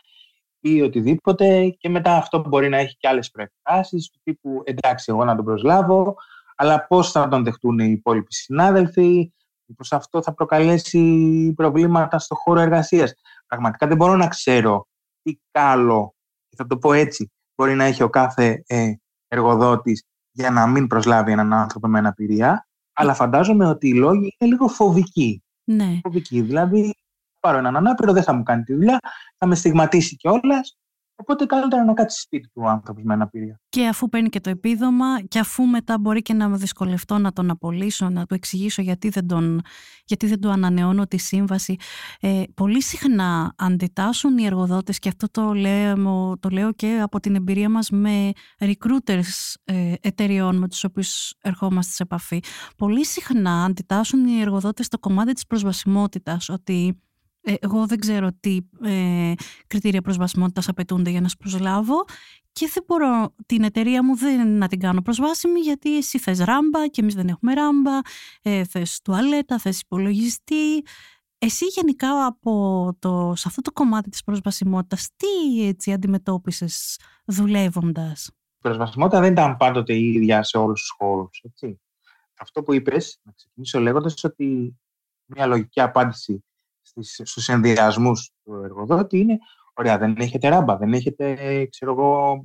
ή οτιδήποτε και μετά αυτό μπορεί να έχει και άλλες προεκτάσεις του τύπου εντάξει εγώ να τον προσλάβω αλλά πώς θα τον δεχτούν οι υπόλοιποι συνάδελφοι Μήπως αυτό θα προκαλέσει προβλήματα στο χώρο εργασίας. Πραγματικά δεν μπορώ να ξέρω τι καλό, θα το πω έτσι, μπορεί να έχει ο κάθε ε, εργοδότης για να μην προσλάβει έναν άνθρωπο με αναπηρία, αλλά φαντάζομαι ότι οι λόγοι είναι λίγο φοβικοί. Ναι. Φοβικοί. Δηλαδή, πάρω έναν ανάπηρο, δεν θα μου κάνει τη δουλειά, θα με στιγματίσει κιόλας Οπότε καλύτερα να κάτσεις σπίτι του άνθρωπος με αναπηρία. Και αφού παίρνει και το επίδομα, και αφού μετά μπορεί και να με δυσκολευτώ να τον απολύσω, να του εξηγήσω γιατί δεν, τον, γιατί δεν του ανανεώνω τη σύμβαση. Ε, πολύ συχνά αντιτάσσουν οι εργοδότες, και αυτό το λέω, το λέω και από την εμπειρία μας με recruiters ε, εταιριών με τους οποίους ερχόμαστε σε επαφή. Πολύ συχνά αντιτάσσουν οι εργοδότες στο κομμάτι της προσβασιμότητας, ότι ε, εγώ δεν ξέρω τι ε, κριτήρια προσβασιμότητας απαιτούνται για να σου προσλάβω και δεν μπορώ την εταιρεία μου δεν να την κάνω προσβάσιμη γιατί εσύ θες ράμπα και εμείς δεν έχουμε ράμπα, ε, θες τουαλέτα, θες υπολογιστή. Εσύ γενικά από το, σε αυτό το κομμάτι της προσβασιμότητας τι έτσι αντιμετώπισες δουλεύοντας; Η προσβασιμότητα δεν ήταν πάντοτε η ίδια σε όλους τους χώρους. Έτσι. Αυτό που είπες, να ξεκινήσω λέγοντας ότι μια λογική απάντηση στους ενδοιασμούς του εργοδότη είναι ωραία, δεν έχετε ράμπα, δεν έχετε, ξέρω εγώ,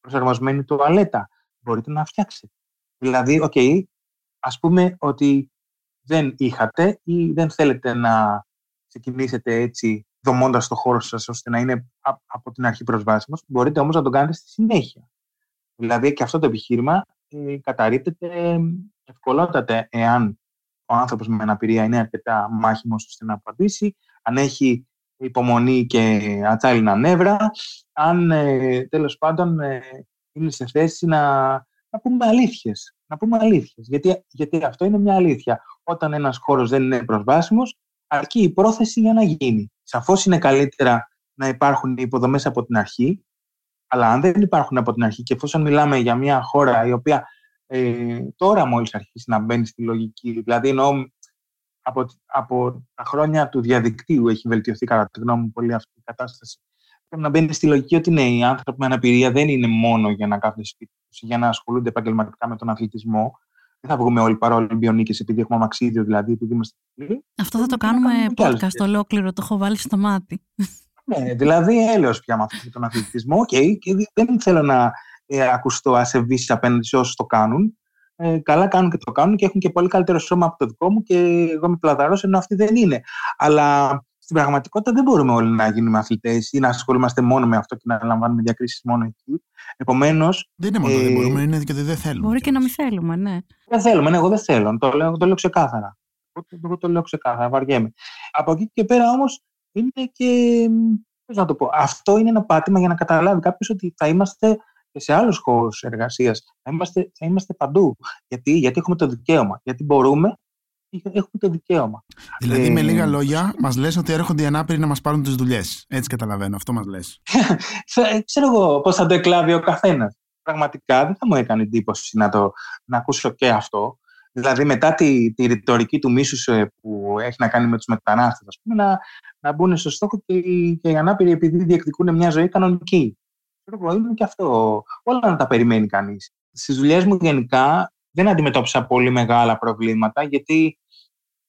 προσαρμοσμένη τουαλέτα. Μπορείτε να φτιάξετε. Δηλαδή, OK, okay, ας πούμε ότι δεν είχατε ή δεν θέλετε να ξεκινήσετε έτσι δομώντας το χώρο σας ώστε να είναι από την αρχή προσβάσιμος, μπορείτε όμως να το κάνετε στη συνέχεια. Δηλαδή και αυτό το επιχείρημα ε, καταρρίπτεται ευκολότατα εάν ο άνθρωπος με αναπηρία είναι αρκετά μάχημος ώστε να απαντήσει, αν έχει υπομονή και ατσάλινα νεύρα, αν ε, τέλος πάντων ε, είναι σε θέση να, να πούμε αλήθειες. Να πούμε αλήθειες. Γιατί, γιατί αυτό είναι μια αλήθεια. Όταν ένας χώρος δεν είναι προσβάσιμος, αρκεί η πρόθεση για να γίνει. Σαφώς είναι καλύτερα να υπάρχουν οι υποδομές από την αρχή, αλλά αν δεν υπάρχουν από την αρχή και εφόσον μιλάμε για μια χώρα η οποία ε, τώρα μόλις αρχίσει να μπαίνει στη λογική. Δηλαδή εννοώ από, από τα χρόνια του διαδικτύου έχει βελτιωθεί κατά τη γνώμη μου πολύ αυτή η κατάσταση. Πρέπει να μπαίνει στη λογική ότι ναι, οι άνθρωποι με αναπηρία δεν είναι μόνο για να κάθονται σπίτι τους για να ασχολούνται επαγγελματικά με τον αθλητισμό. Δεν θα βγούμε όλοι παραολυμπιονίκε επειδή έχουμε αμαξίδιο, δηλαδή επειδή είμαστε Αυτό θα το κάνουμε podcast ολόκληρο, το έχω βάλει στο μάτι. Ναι, δηλαδή έλεος πια με τον αθλητισμό και, και δεν θέλω να ε, ακουστώ ασεβής απέναντι σε όσους το κάνουν. Ε, καλά κάνουν και το κάνουν και έχουν και πολύ καλύτερο σώμα από το δικό μου και εγώ είμαι πλαδαρός ενώ αυτοί δεν είναι. Αλλά στην πραγματικότητα δεν μπορούμε όλοι να γίνουμε αθλητές ή να ασχολούμαστε μόνο με αυτό και να λαμβάνουμε διακρίσεις μόνο εκεί. Επομένως. Δεν είναι μόνο ε, δεν μπορούμε, είναι και δεν θέλουμε. Μπορεί και να μην θέλουμε, ναι. Δεν θέλουμε, ναι, εγώ δεν θέλω. Το λέω, το λέω ξεκάθαρα. Εγώ το λέω ξεκάθαρα, βαριέμαι. Από εκεί και πέρα όμως είναι και. Πώς να το πω. Αυτό είναι ένα πάτημα για να καταλάβει κάποιος ότι θα είμαστε και σε άλλους χώρους εργασίας. Θα είμαστε, θα είμαστε παντού. Γιατί, γιατί έχουμε το δικαίωμα. Γιατί μπορούμε έχουμε το δικαίωμα. Δηλαδή, ε, με λίγα λόγια, μας λες ότι έρχονται οι ανάπηροι να μας πάρουν τις δουλειές. Έτσι καταλαβαίνω, αυτό μας λες. <laughs> Ξέρω εγώ πώς θα το εκλάβει ο καθένας. Πραγματικά δεν θα μου έκανε εντύπωση να, το, να ακούσω και αυτό. Δηλαδή, μετά τη, τη ρητορική του μίσους ε, που έχει να κάνει με τους μετανάστες, ας πούμε, να, να μπουν στο στόχο και, και οι ανάπηροι επειδή διεκδικούν μια ζωή κανονική. Ξέρω εγώ, είναι και αυτό. Όλα να τα περιμένει κανείς. Στις δουλειές μου γενικά δεν αντιμετώπισα πολύ μεγάλα προβλήματα γιατί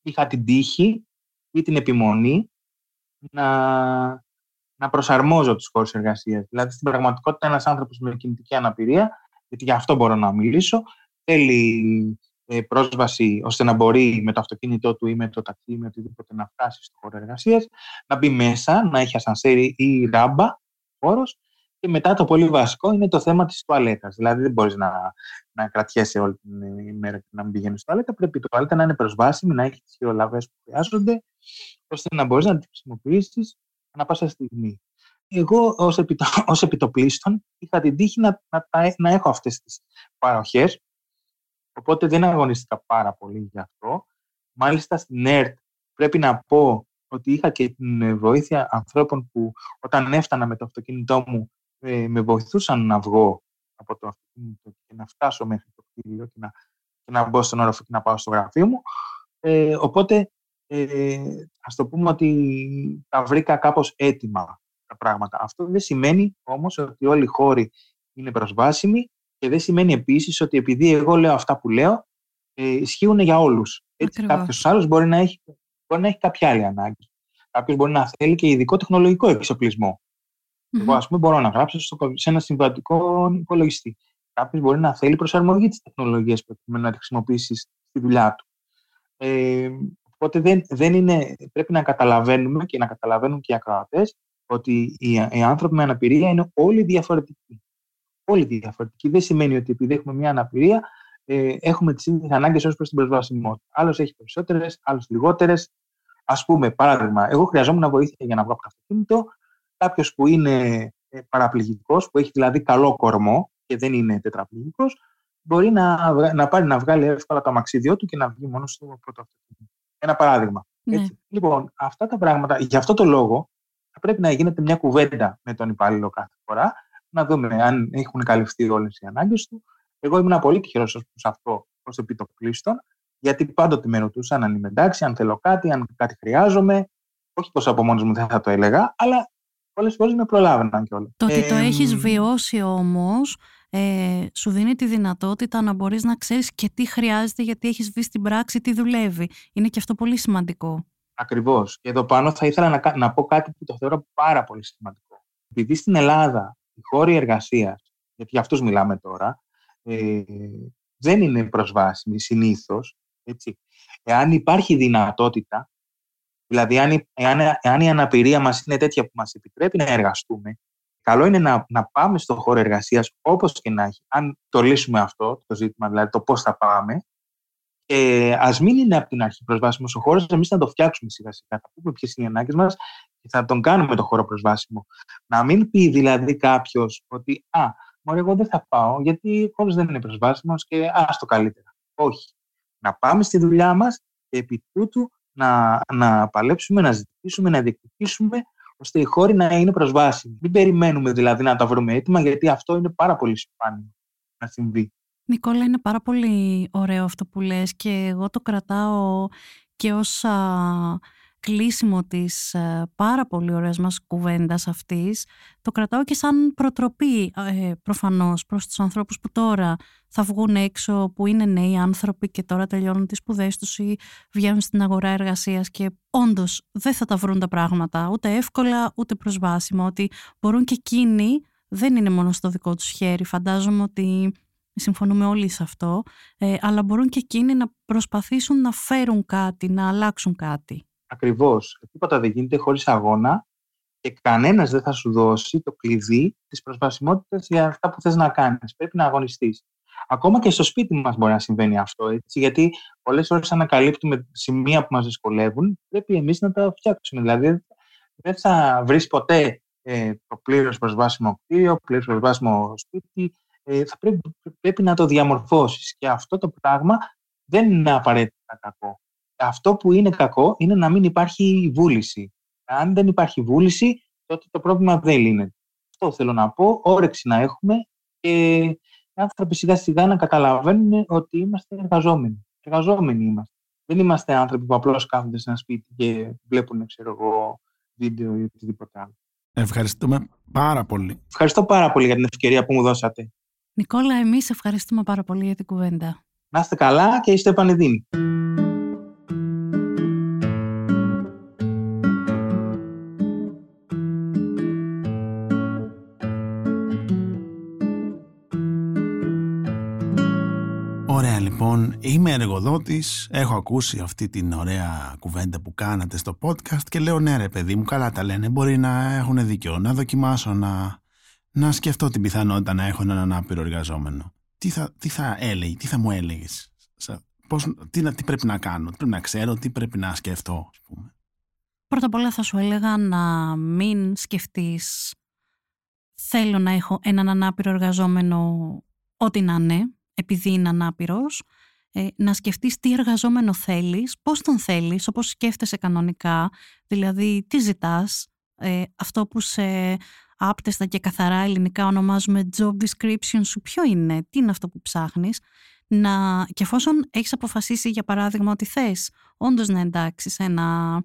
είχα την τύχη ή την επιμονή να, να προσαρμόζω τους χώρους εργασίας. Δηλαδή, στην πραγματικότητα, ένας άνθρωπος με κινητική αναπηρία, γιατί για αυτό μπορώ να μιλήσω, θέλει ε, πρόσβαση ώστε να μπορεί με το αυτοκίνητό του ή με το ταξί ή με οτιδήποτε να φτάσει στο χώρο εργασίας, να μπει μέσα, να έχει ασανσέρι ή ράμπα χώρος και μετά το πολύ βασικό είναι το θέμα της τουαλέτας. Δηλαδή δεν μπορείς να, να κρατιέσαι όλη την ημέρα και να μην πηγαίνεις στο τουαλέτα. Πρέπει η τουαλέτα να είναι προσβάσιμη, να έχεις τις χειρολαβές που χρειάζονται, ώστε να μπορείς να την χρησιμοποιήσεις ανά πάσα στιγμή. Εγώ ως, επιτο, ως επιτοπλίστων είχα την τύχη να, να, να έχω αυτές τις παροχές, οπότε δεν αγωνίστηκα πάρα πολύ γι' αυτό. Μάλιστα στην ΕΡΤ πρέπει να πω ότι είχα και την βοήθεια ανθρώπων που όταν έφτανα με το αυτοκίνητό μου ε, με βοηθούσαν να βγω από το αυτοκίνητο και να φτάσω μέχρι το κτίριο και να, και να μπω στον όροφο και να πάω στο γραφείο μου. Ε, οπότε, ε, ας το πούμε ότι τα βρήκα κάπως έτοιμα τα πράγματα. Αυτό δεν σημαίνει όμως ότι όλοι οι χώροι είναι προσβάσιμοι και δεν σημαίνει επίσης ότι επειδή εγώ λέω αυτά που λέω, ε, ισχύουν για όλους. Έτσι κάποιος άλλος μπορεί να, έχει, μπορεί να έχει κάποια άλλη ανάγκη. Κάποιος μπορεί να θέλει και ειδικό τεχνολογικό εξοπλισμό. Mm-hmm. Εγώ, ας πούμε, μπορώ να γράψω στο, σε ένα συμβατικό υπολογιστή. Κάποιος μπορεί να θέλει προσαρμογή της τεχνολογίας προκειμένου να τη χρησιμοποιήσεις στη δουλειά του. Ε, οπότε δεν, δεν είναι, πρέπει να καταλαβαίνουμε και να καταλαβαίνουν και οι ακροατές ότι οι, οι άνθρωποι με αναπηρία είναι όλοι διαφορετικοί. Όλοι διαφορετικοί. Δεν σημαίνει ότι επειδή έχουμε μια αναπηρία ε, έχουμε τις ίδιες ανάγκες ως προς την προσβασιμότητα. Άλλος έχει περισσότερες, άλλος λιγότερες. Α πούμε, παράδειγμα, εγώ χρειαζόμουν βοήθεια για να βγω από το αυτοκίνητο κάποιος που είναι ε, παραπληγικός, που έχει δηλαδή καλό κορμό και δεν είναι τετραπληγικός, μπορεί να, να πάρει να βγάλει εύκολα το αμαξίδιό του και να βγει μόνος στο πρώτο αυτοκίνητο. Ένα παράδειγμα. Ναι. Έτσι. Λοιπόν, αυτά τα πράγματα, για αυτό το λόγο, θα πρέπει να γίνεται μια κουβέντα με τον υπάλληλο κάθε φορά, να δούμε αν έχουν καλυφθεί όλες οι ανάγκες του. Εγώ ήμουν πολύ τυχερός ως προς αυτό, ως επιτοπλίστων, γιατί πάντοτε με ρωτούσαν αν είμαι εντάξει, αν θέλω κάτι, αν κάτι χρειάζομαι. Όχι πω από μόνο μου δεν θα το έλεγα, αλλά πολλές φορές με προλάβαιναν κιόλας. Το ότι το έχεις βιώσει όμως, ε, σου δίνει τη δυνατότητα να μπορείς να ξέρεις και τι χρειάζεται γιατί έχεις βρει στην πράξη τι δουλεύει. Είναι και αυτό πολύ σημαντικό. Ακριβώς. Και εδώ πάνω θα ήθελα να, να πω κάτι που το θεωρώ πάρα πολύ σημαντικό. Επειδή στην Ελλάδα οι χώροι εργασίας, γιατί για αυτούς μιλάμε τώρα, ε, δεν είναι προσβάσιμοι συνήθως. Εάν υπάρχει δυνατότητα Δηλαδή, αν, αν, η αναπηρία μας είναι τέτοια που μας επιτρέπει να εργαστούμε, καλό είναι να, να πάμε στον χώρο εργασίας όπως και να έχει. Αν το λύσουμε αυτό, το ζήτημα, δηλαδή το πώς θα πάμε, ε, ας μην είναι από την αρχή προσβάσιμο ο χώρος, εμείς να το φτιάξουμε σιγά σιγά. Θα πούμε ποιες είναι οι ανάγκες μας και θα τον κάνουμε το χώρο προσβάσιμο. Να μην πει δηλαδή κάποιος ότι Α, μωρέ, εγώ δεν θα πάω γιατί ο χώρος δεν είναι προσβάσιμος και ας το καλύτερα. Όχι. Να πάμε στη δουλειά μας και επί τούτου να, να παλέψουμε, να ζητήσουμε, να διεκδικήσουμε ώστε οι χώροι να είναι προσβάσιμοι. Μην περιμένουμε δηλαδή να τα βρούμε έτοιμα, γιατί αυτό είναι πάρα πολύ σπάνιο να συμβεί. Νικόλα, είναι πάρα πολύ ωραίο αυτό που λες και εγώ το κρατάω και ως κλείσιμο της ε, πάρα πολύ ωραίας μας κουβέντας αυτής το κρατάω και σαν προτροπή ε, προφανώς προς τους ανθρώπους που τώρα θα βγουν έξω που είναι νέοι άνθρωποι και τώρα τελειώνουν τις σπουδές τους ή βγαίνουν στην αγορά εργασίας και όντως δεν θα τα βρουν τα πράγματα ούτε εύκολα ούτε προσβάσιμα ότι μπορούν και εκείνοι δεν είναι μόνο στο δικό τους χέρι φαντάζομαι ότι συμφωνούμε όλοι σε αυτό ε, αλλά μπορούν και εκείνοι να προσπαθήσουν να φέρουν κάτι, να αλλάξουν κάτι. Ακριβώς. Τίποτα δεν γίνεται χωρίς αγώνα και κανένας δεν θα σου δώσει το κλειδί της προσβασιμότητας για αυτά που θες να κάνεις. Πρέπει να αγωνιστείς. Ακόμα και στο σπίτι μας μπορεί να συμβαίνει αυτό, έτσι, γιατί πολλές ώρες ανακαλύπτουμε σημεία που μας δυσκολεύουν, πρέπει εμείς να τα φτιάξουμε. Δηλαδή, δεν θα βρεις ποτέ ε, το πλήρως προσβάσιμο κτίριο, πλήρως προσβάσιμο σπίτι, ε, θα πρέπει, πρέπει να το διαμορφώσεις και αυτό το πράγμα δεν είναι απαραίτητα κακό αυτό που είναι κακό είναι να μην υπάρχει βούληση. Αν δεν υπάρχει βούληση, τότε το πρόβλημα δεν λύνεται. Αυτό θέλω να πω, όρεξη να έχουμε και οι άνθρωποι σιγά σιγά να καταλαβαίνουν ότι είμαστε εργαζόμενοι. Εργαζόμενοι είμαστε. Δεν είμαστε άνθρωποι που απλώς κάθονται σε ένα σπίτι και βλέπουν, ξέρω εγώ, βίντεο ή οτιδήποτε άλλο. Ευχαριστούμε πάρα πολύ. Ευχαριστώ πάρα πολύ για την ευκαιρία που μου δώσατε. Νικόλα, εμείς ευχαριστούμε πάρα πολύ για την κουβέντα. Να είστε καλά και είστε επανειδήμοι. Λοιπόν, είμαι εργοδότης, έχω ακούσει αυτή την ωραία κουβέντα που κάνατε στο podcast και λέω ναι ρε παιδί μου, καλά τα λένε, μπορεί να έχουν δίκιο, να δοκιμάσω να, να σκεφτώ την πιθανότητα να έχω έναν άπειρο εργαζόμενο. Τι θα, τι θα έλεγε, τι θα μου έλεγες, τι, τι πρέπει να κάνω, πρέπει να ξέρω, τι πρέπει να σκεφτώ, ας πούμε. Πρώτα απ' όλα θα σου έλεγα να μην σκεφτείς θέλω να έχω έναν ανάπηρο εργαζόμενο ό,τι να είναι, επειδή είναι ανάπηρος, ε, να σκεφτείς τι εργαζόμενο θέλεις, πώς τον θέλεις, όπως σκέφτεσαι κανονικά, δηλαδή τι ζητάς, ε, αυτό που σε άπτεστα και καθαρά ελληνικά ονομάζουμε job description σου ποιο είναι, τι είναι αυτό που ψάχνεις, να, και εφόσον έχεις αποφασίσει για παράδειγμα ότι θες όντως να εντάξεις ένα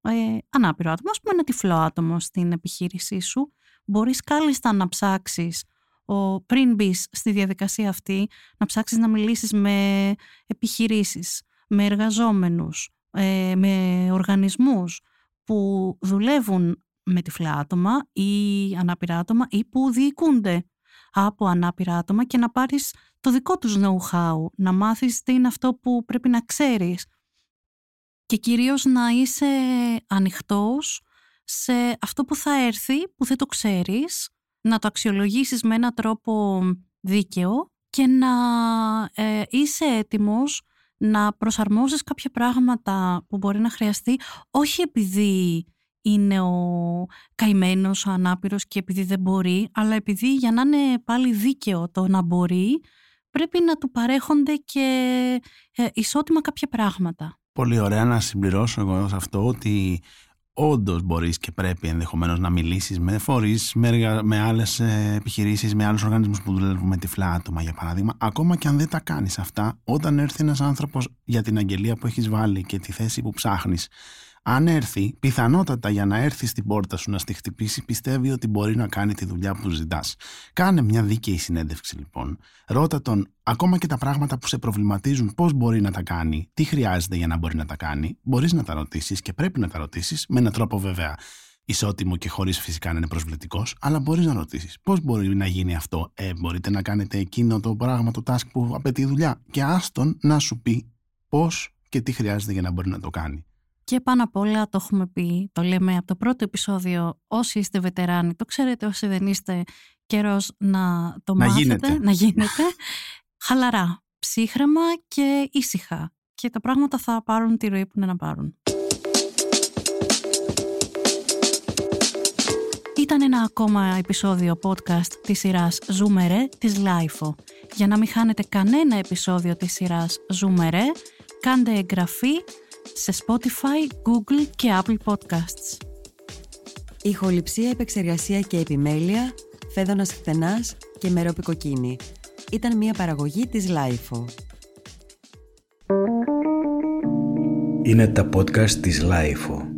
ε, ανάπηρο άτομο, ας πούμε ένα τυφλό άτομο στην επιχείρησή σου, μπορείς κάλλιστα να ψάξεις ο, πριν μπεις στη διαδικασία αυτή να ψάξεις να μιλήσεις με επιχειρήσεις, με εργαζόμενους, ε, με οργανισμούς που δουλεύουν με τυφλά άτομα ή ανάπηρα άτομα ή που διοικούνται από ανάπηρα άτομα και να πάρεις το δικό τους know-how, να μάθεις τι είναι αυτό που πρέπει να ξέρεις. Και κυρίως να είσαι ανοιχτός σε αυτό που θα έρθει, που δεν το ξέρεις να το αξιολογήσεις με έναν τρόπο δίκαιο και να ε, είσαι έτοιμος να προσαρμόζεις κάποια πράγματα που μπορεί να χρειαστεί όχι επειδή είναι ο καημένος, ο ανάπηρος και επειδή δεν μπορεί, αλλά επειδή για να είναι πάλι δίκαιο το να μπορεί, πρέπει να του παρέχονται και ε, ισότιμα κάποια πράγματα. Πολύ ωραία να συμπληρώσω εγώ σε αυτό ότι όντως μπορείς και πρέπει ενδεχομένως να μιλήσεις με φορείς, με, με άλλες επιχειρήσεις, με άλλους οργανισμούς που δουλεύουν με τυφλά άτομα, για παράδειγμα. Ακόμα και αν δεν τα κάνεις αυτά, όταν έρθει ένας άνθρωπος για την αγγελία που έχεις βάλει και τη θέση που ψάχνεις, αν έρθει, πιθανότατα για να έρθει στην πόρτα σου να στη χτυπήσει, πιστεύει ότι μπορεί να κάνει τη δουλειά που ζητάς. Κάνε μια δίκαιη συνέντευξη λοιπόν. Ρώτα τον ακόμα και τα πράγματα που σε προβληματίζουν, πώς μπορεί να τα κάνει, τι χρειάζεται για να μπορεί να τα κάνει. Μπορείς να τα ρωτήσεις και πρέπει να τα ρωτήσεις με έναν τρόπο βέβαια ισότιμο και χωρίς φυσικά να είναι προσβλητικός, αλλά μπορείς να ρωτήσεις πώς μπορεί να γίνει αυτό. Ε, μπορείτε να κάνετε εκείνο το πράγμα, το task που απαιτεί δουλειά. Και άστον να σου πει πώς και τι χρειάζεται για να μπορεί να το κάνει. Και πάνω απ' όλα το έχουμε πει, το λέμε από το πρώτο επεισόδιο, όσοι είστε βετεράνοι, το ξέρετε όσοι δεν είστε καιρός να το να μάθετε, γίνετε. να γίνετε, <laughs> χαλαρά, ψύχρεμα και ήσυχα. Και τα πράγματα θα πάρουν τη ροή που είναι να πάρουν. Ήταν ένα ακόμα επεισόδιο podcast της σειράς Zoomere της Lifeo. Για να μην χάνετε κανένα επεισόδιο της σειράς Zoomere, κάντε εγγραφή σε Spotify, Google και Apple Podcasts. Ηχοληψία, επεξεργασία και επιμέλεια, φέδωνας χθενάς και μερόπικοκίνη. Ήταν μια παραγωγή της Lifeo. Είναι τα podcast της Lifeo.